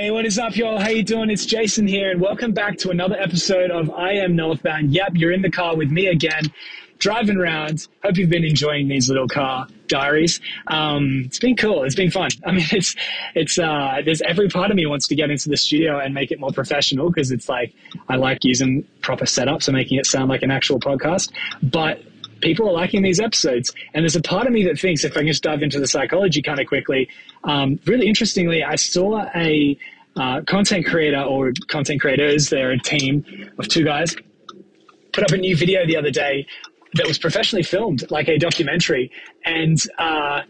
Hey, what is up, y'all? How you doing? It's Jason here, and welcome back to another episode of I Am Northbound. Yep, you're in the car with me again, driving around. Hope you've been enjoying these little car diaries. Um, it's been cool. It's been fun. I mean, it's it's uh, there's every part of me wants to get into the studio and make it more professional because it's like I like using proper setups and making it sound like an actual podcast, but people are liking these episodes. And there's a part of me that thinks, if I can just dive into the psychology kind of quickly, um, really interestingly, I saw a uh, content creator or content creators, they're a team of two guys, put up a new video the other day that was professionally filmed, like a documentary. And, uh,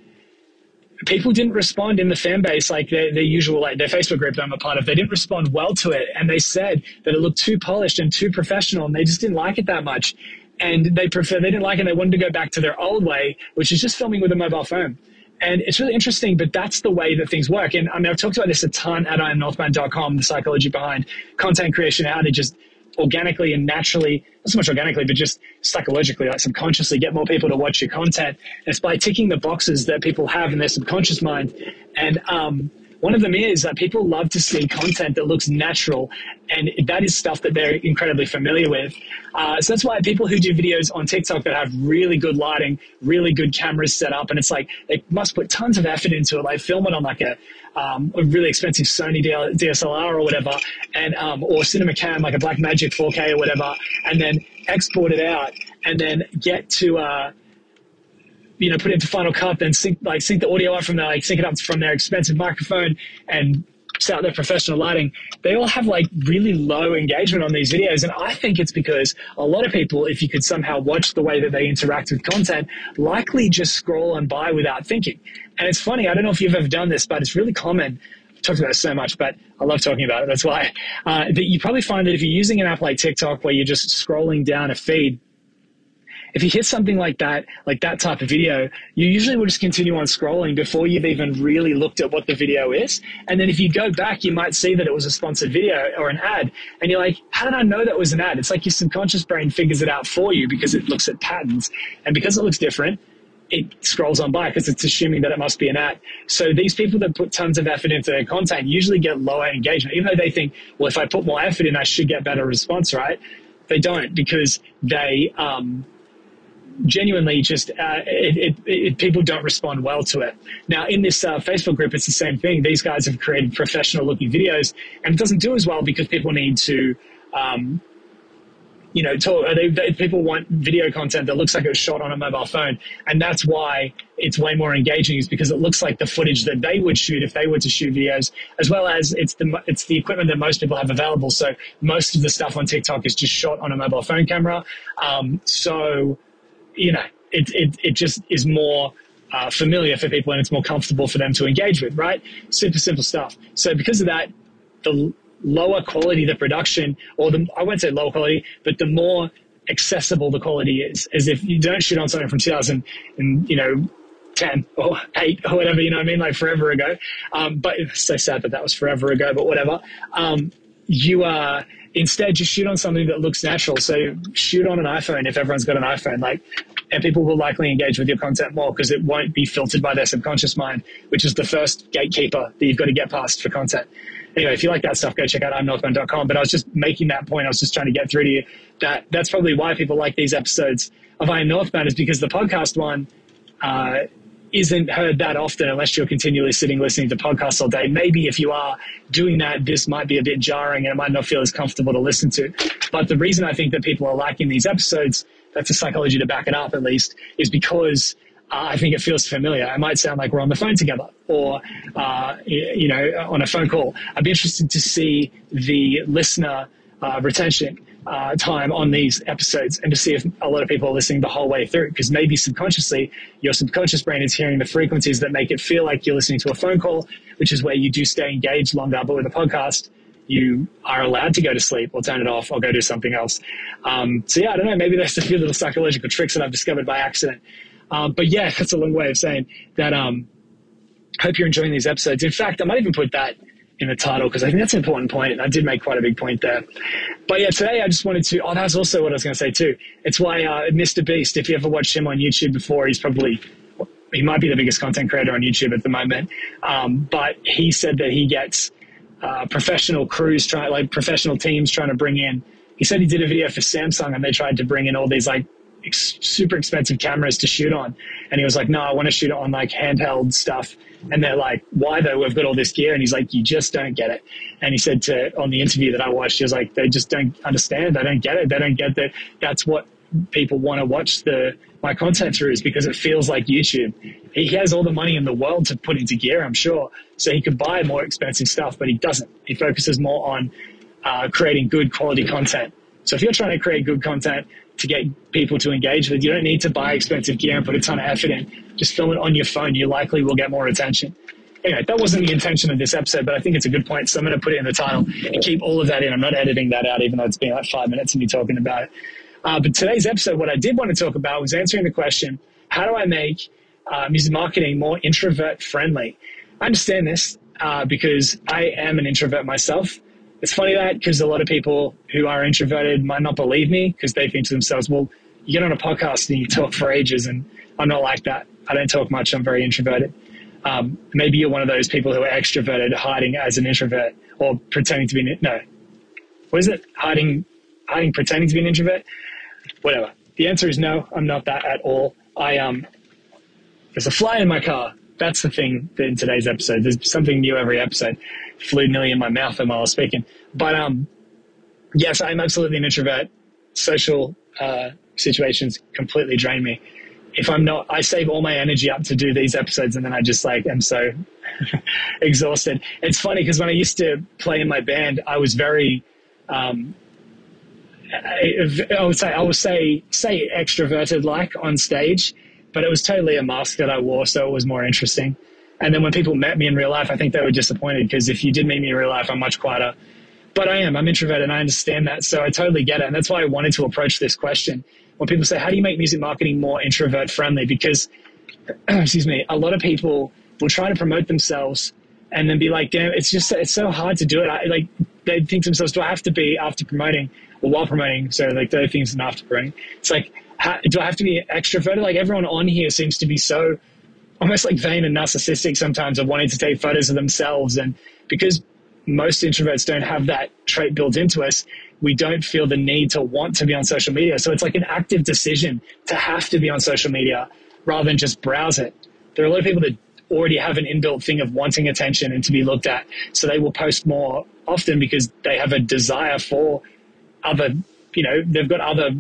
people didn't respond in the fan base like their, their usual like their facebook group that i'm a part of they didn't respond well to it and they said that it looked too polished and too professional and they just didn't like it that much and they prefer they didn't like it. They wanted to go back to their old way, which is just filming with a mobile phone. And it's really interesting, but that's the way that things work. And I mean, I've talked about this a ton at imnorthbound.com, the psychology behind content creation, how to just organically and naturally, not so much organically, but just psychologically, like subconsciously get more people to watch your content. And it's by ticking the boxes that people have in their subconscious mind. And um, one of them is that people love to see content that looks natural, and that is stuff that they're incredibly familiar with. Uh, so that's why people who do videos on TikTok that have really good lighting, really good cameras set up, and it's like they must put tons of effort into it. Like film it on like a, um, a really expensive Sony DSLR or whatever, and um, or cinema cam like a Blackmagic 4K or whatever, and then export it out, and then get to uh, you know, put it into Final Cut, then sync like sync the audio up from there, like sync it up from their expensive microphone and set out their professional lighting. They all have like really low engagement on these videos. And I think it's because a lot of people, if you could somehow watch the way that they interact with content, likely just scroll and buy without thinking. And it's funny, I don't know if you've ever done this, but it's really common. Talked about it so much, but I love talking about it. That's why. Uh, that you probably find that if you're using an app like TikTok where you're just scrolling down a feed, if you hit something like that, like that type of video, you usually will just continue on scrolling before you've even really looked at what the video is. And then if you go back, you might see that it was a sponsored video or an ad. And you're like, how did I know that was an ad? It's like your subconscious brain figures it out for you because it looks at patterns. And because it looks different, it scrolls on by because it's assuming that it must be an ad. So these people that put tons of effort into their content usually get lower engagement, even though they think, well, if I put more effort in, I should get better response, right? They don't because they, um, genuinely just uh, it, it, it, people don't respond well to it. Now, in this uh, Facebook group, it's the same thing. These guys have created professional looking videos, and it doesn't do as well because people need to. Um, you know, talk, they, they, people want video content that looks like it was shot on a mobile phone, and that's why it's way more engaging. Is because it looks like the footage that they would shoot if they were to shoot videos, as well as it's the it's the equipment that most people have available. So most of the stuff on TikTok is just shot on a mobile phone camera. Um, so you know, it, it, it just is more uh, familiar for people and it's more comfortable for them to engage with, right? Super simple stuff. So because of that, the lower quality the production, or the, I won't say lower quality, but the more accessible the quality is, as if you don't shoot on something from 2000 and, you know, 10 or 8 or whatever, you know what I mean? Like forever ago. Um, but it's so sad that that was forever ago, but whatever. Um, you are, instead just shoot on something that looks natural. So shoot on an iPhone if everyone's got an iPhone. Like and people will likely engage with your content more because it won't be filtered by their subconscious mind, which is the first gatekeeper that you've got to get past for content. Anyway, if you like that stuff, go check out imnorthbound.com. But I was just making that point. I was just trying to get through to you that that's probably why people like these episodes of I Am Northbound is because the podcast one uh, isn't heard that often unless you're continually sitting listening to podcasts all day. Maybe if you are doing that, this might be a bit jarring and it might not feel as comfortable to listen to. But the reason I think that people are liking these episodes that's a psychology to back it up at least, is because uh, I think it feels familiar. It might sound like we're on the phone together or, uh, you know, on a phone call. I'd be interested to see the listener uh, retention uh, time on these episodes and to see if a lot of people are listening the whole way through. Because maybe subconsciously, your subconscious brain is hearing the frequencies that make it feel like you're listening to a phone call, which is where you do stay engaged longer. But with a podcast, you are allowed to go to sleep or turn it off or go do something else. Um, so yeah, I don't know. Maybe there's a few little psychological tricks that I've discovered by accident. Um, but yeah, that's a long way of saying that. Um, hope you're enjoying these episodes. In fact, I might even put that in the title because I think that's an important point, and I did make quite a big point there. But yeah, today I just wanted to. Oh, that's also what I was going to say too. It's why uh, Mr. Beast. If you ever watched him on YouTube before, he's probably he might be the biggest content creator on YouTube at the moment. Um, but he said that he gets uh, professional crews trying, like professional teams trying to bring in. He said he did a video for Samsung and they tried to bring in all these like ex- super expensive cameras to shoot on. And he was like, no, I want to shoot it on like handheld stuff. And they're like, why though? We've got all this gear. And he's like, you just don't get it. And he said to, on the interview that I watched, he was like, they just don't understand. They don't get it. They don't get that. That's what people want to watch the, my content through is because it feels like YouTube. He has all the money in the world to put into gear, I'm sure. So he could buy more expensive stuff, but he doesn't. He focuses more on uh, creating good quality content. So if you're trying to create good content, to get people to engage with. You don't need to buy expensive gear and put a ton of effort in. Just film it on your phone. You likely will get more attention. Anyway, that wasn't the intention of this episode, but I think it's a good point. So I'm going to put it in the title and keep all of that in. I'm not editing that out, even though it's been like five minutes of me talking about it. Uh, but today's episode, what I did want to talk about was answering the question how do I make uh, music marketing more introvert friendly? I understand this uh, because I am an introvert myself. It's funny that because a lot of people who are introverted might not believe me because they think to themselves, well, you get on a podcast and you talk for ages, and I'm not like that. I don't talk much. I'm very introverted. Um, maybe you're one of those people who are extroverted, hiding as an introvert, or pretending to be no. What is it? Hiding, hiding, pretending to be an introvert. Whatever. The answer is no. I'm not that at all. I um. There's a fly in my car. That's the thing in today's episode. There's something new every episode flew nearly in my mouth while I was speaking. But um, yes, I'm absolutely an introvert. Social uh, situations completely drain me. If I'm not, I save all my energy up to do these episodes, and then I just like am so exhausted. It's funny because when I used to play in my band, I was very, um, I, I would say, I would say, say extroverted like on stage, but it was totally a mask that I wore, so it was more interesting. And then when people met me in real life, I think they were disappointed because if you did meet me in real life, I'm much quieter. But I am, I'm introverted and I understand that. So I totally get it. And that's why I wanted to approach this question. When people say, how do you make music marketing more introvert friendly? Because, excuse me, a lot of people will try to promote themselves and then be like, damn, it's just, it's so hard to do it. I, like, they think to themselves, do I have to be after promoting or while promoting? So like, those things and after promoting. It's like, do I have to be extroverted? Like everyone on here seems to be so almost like vain and narcissistic sometimes of wanting to take photos of themselves. And because most introverts don't have that trait built into us, we don't feel the need to want to be on social media. So it's like an active decision to have to be on social media rather than just browse it. There are a lot of people that already have an inbuilt thing of wanting attention and to be looked at. So they will post more often because they have a desire for other, you know, they've got other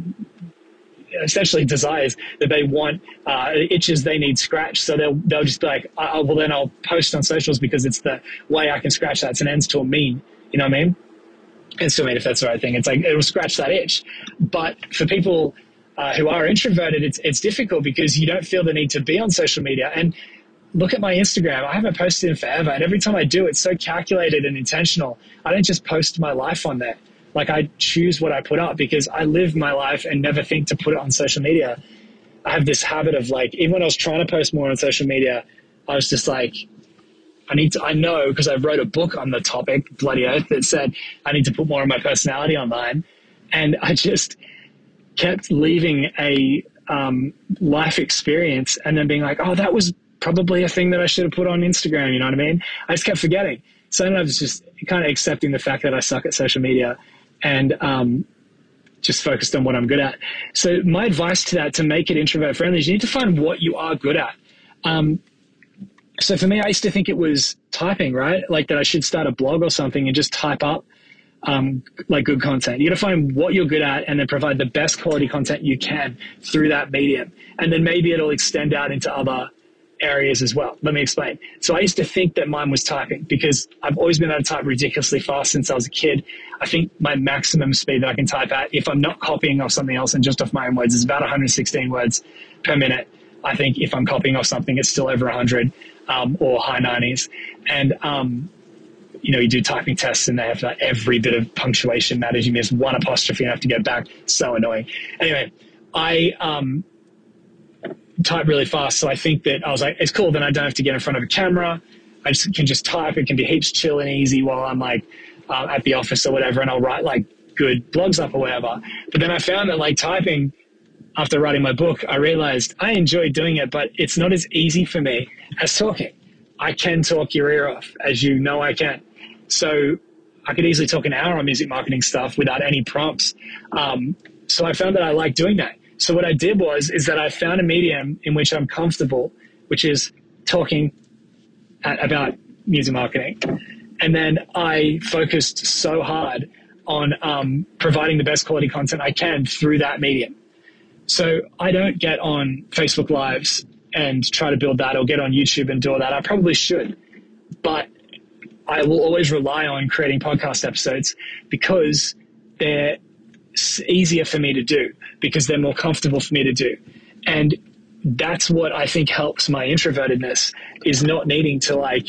essentially desires that they want, uh, itches they need scratched. So they'll, they'll just be like, oh, well, then I'll post on socials because it's the way I can scratch that. It's an ends to a mean. You know what I mean? Ends to a mean, if that's the right thing. It's like, it'll scratch that itch. But for people uh, who are introverted, it's, it's difficult because you don't feel the need to be on social media. And look at my Instagram. I haven't posted in forever. And every time I do, it's so calculated and intentional. I don't just post my life on there like I choose what I put up because I live my life and never think to put it on social media. I have this habit of like, even when I was trying to post more on social media, I was just like, I need to, I know because I wrote a book on the topic, Bloody Earth, that said I need to put more of my personality online. And I just kept leaving a um, life experience and then being like, oh, that was probably a thing that I should have put on Instagram. You know what I mean? I just kept forgetting. So then I was just kind of accepting the fact that I suck at social media and um, just focused on what I'm good at. So my advice to that to make it introvert friendly is you need to find what you are good at. Um, so for me, I used to think it was typing, right? Like that I should start a blog or something and just type up um, like good content. You got to find what you're good at and then provide the best quality content you can through that medium. And then maybe it'll extend out into other areas as well. Let me explain. So I used to think that mine was typing because I've always been able to type ridiculously fast since I was a kid. I think my maximum speed that I can type at, if I'm not copying off something else and just off my own words, is about 116 words per minute. I think if I'm copying off something, it's still over 100 um, or high 90s. And, um, you know, you do typing tests and they have like every bit of punctuation matters. You miss one apostrophe and have to go back. So annoying. Anyway, I um, type really fast. So I think that I was like, it's cool. Then I don't have to get in front of a camera. I just can just type. It can be heaps chill and easy while I'm like uh, at the office or whatever, and I'll write like good blogs up or whatever. But then I found that like typing after writing my book, I realized I enjoy doing it, but it's not as easy for me as talking. I can talk your ear off, as you know I can. So I could easily talk an hour on music marketing stuff without any prompts. Um, so I found that I like doing that. So what I did was is that I found a medium in which I'm comfortable, which is talking at, about music marketing, and then I focused so hard on um, providing the best quality content I can through that medium. So I don't get on Facebook Lives and try to build that, or get on YouTube and do all that. I probably should, but I will always rely on creating podcast episodes because they're easier for me to do because they're more comfortable for me to do. And that's what I think helps my introvertedness is not needing to like,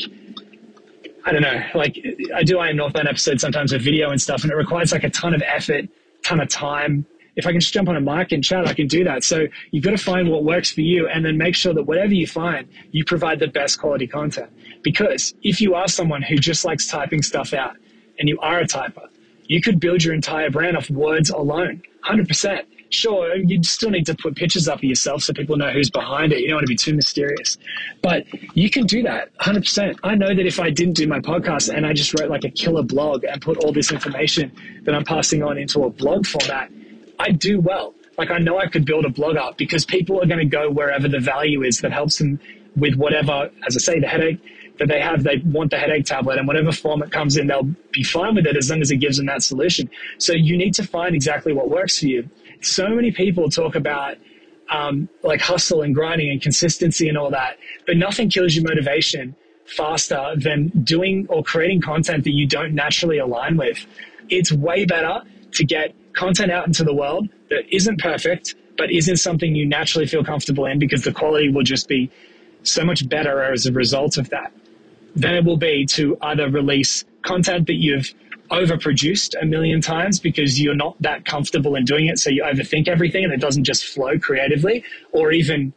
I don't know, like I do I am Northbound episodes sometimes with video and stuff, and it requires like a ton of effort, ton of time. If I can just jump on a mic and chat, I can do that. So you've got to find what works for you and then make sure that whatever you find, you provide the best quality content. Because if you are someone who just likes typing stuff out and you are a typer, you could build your entire brand off words alone, 100%. Sure, You'd still need to put pictures up of yourself so people know who's behind it. You don't want to be too mysterious. But you can do that 100%. I know that if I didn't do my podcast and I just wrote like a killer blog and put all this information that I'm passing on into a blog format, I'd do well. Like I know I could build a blog up because people are going to go wherever the value is that helps them with whatever, as I say, the headache, that they have, they want the headache tablet and whatever form it comes in, they'll be fine with it as long as it gives them that solution. So you need to find exactly what works for you. So many people talk about um, like hustle and grinding and consistency and all that, but nothing kills your motivation faster than doing or creating content that you don't naturally align with. It's way better to get content out into the world that isn't perfect, but isn't something you naturally feel comfortable in because the quality will just be so much better as a result of that than it will be to either release content that you've overproduced a million times because you're not that comfortable in doing it. So you overthink everything and it doesn't just flow creatively, or even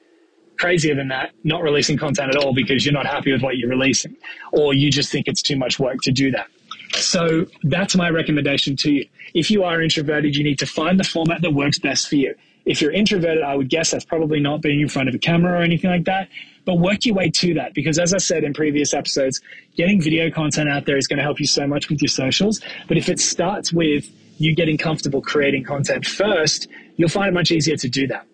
crazier than that, not releasing content at all because you're not happy with what you're releasing, or you just think it's too much work to do that. So that's my recommendation to you. If you are introverted, you need to find the format that works best for you. If you're introverted, I would guess that's probably not being in front of a camera or anything like that but work your way to that because as I said in previous episodes, getting video content out there is going to help you so much with your socials. But if it starts with you getting comfortable creating content first, you'll find it much easier to do that.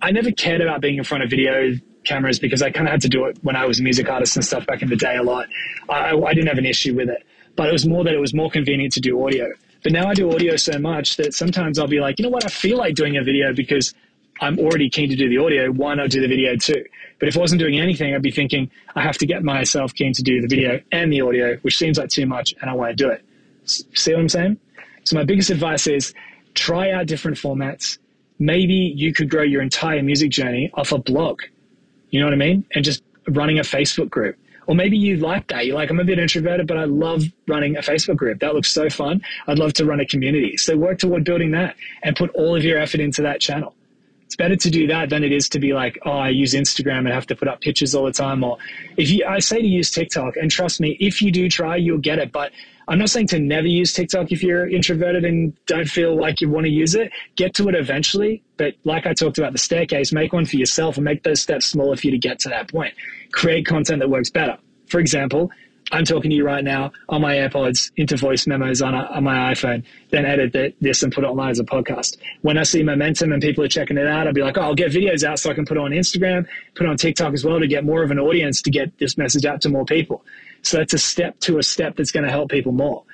I never cared about being in front of video cameras because I kind of had to do it when I was a music artist and stuff back in the day a lot. I, I didn't have an issue with it, but it was more that it was more convenient to do audio. But now I do audio so much that sometimes I'll be like, you know what, I feel like doing a video because I'm already keen to do the audio. Why not do the video too? But if I wasn't doing anything, I'd be thinking, I have to get myself keen to do the video and the audio, which seems like too much, and I want to do it. See what I'm saying? So, my biggest advice is try out different formats. Maybe you could grow your entire music journey off a blog. You know what I mean? And just running a Facebook group. Or maybe you like that. You're like, I'm a bit introverted, but I love running a Facebook group. That looks so fun. I'd love to run a community. So work toward building that and put all of your effort into that channel it's better to do that than it is to be like, oh, I use Instagram and have to put up pictures all the time. Or if you, I say to use TikTok, and trust me, if you do try, you'll get it. But I'm not saying to never use TikTok if you're introverted and don't feel like you want to use it. Get to it eventually. But like I talked about the staircase, make one for yourself and make those steps smaller for you to get to that point. Create content that works better. For example, I'm talking to you right now on my AirPods into voice memos on, a, on my iPhone, then edit the, this and put it online as a podcast. When I see momentum and people are checking it out, I'll be like, oh, I'll get videos out so I can put it on Instagram, put it on TikTok as well to get more of an audience to get this message out to more people. So that's a step to a step that's going to help people more.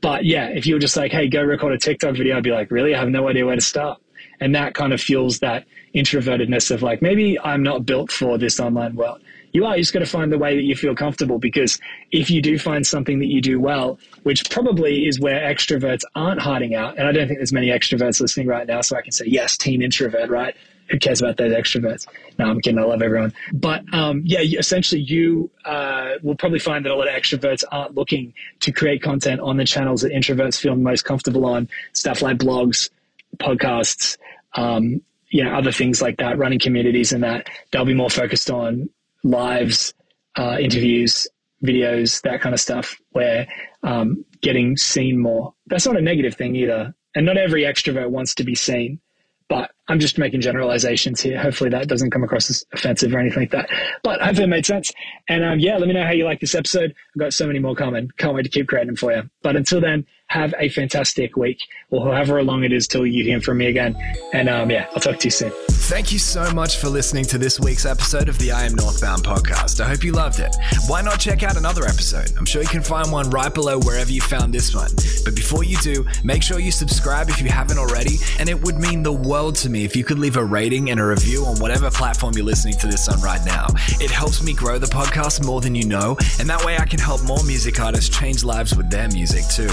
But yeah, if you were just like, hey, go record a TikTok video, I'd be like, really? I have no idea where to start. And that kind of fuels that introvertedness of like, maybe I'm not built for this online world you are You just going to find the way that you feel comfortable because if you do find something that you do well, which probably is where extroverts aren't hiding out, and I don't think there's many extroverts listening right now, so I can say, yes, team introvert, right? Who cares about those extroverts? No, I'm kidding. I love everyone. But um, yeah, essentially, you uh, will probably find that a lot of extroverts aren't looking to create content on the channels that introverts feel most comfortable on, stuff like blogs, podcasts, um, you know, other things like that, running communities and that. They'll be more focused on lives, uh, interviews, videos, that kind of stuff, where um, getting seen more. That's not a negative thing either. And not every extrovert wants to be seen, but I'm just making generalizations here. Hopefully that doesn't come across as offensive or anything like that. But hopefully it made sense. And um, yeah, let me know how you like this episode. I've got so many more coming. Can't wait to keep creating them for you. But until then, have a fantastic week or however long it is till you hear from me again. And um, yeah, I'll talk to you soon. Thank you so much for listening to this week's episode of the I Am Northbound podcast. I hope you loved it. Why not check out another episode? I'm sure you can find one right below wherever you found this one. But before you do, make sure you subscribe if you haven't already. And it would mean the world to me if you could leave a rating and a review on whatever platform you're listening to this on right now. It helps me grow the podcast more than you know. And that way I can help more music artists change lives with their music too.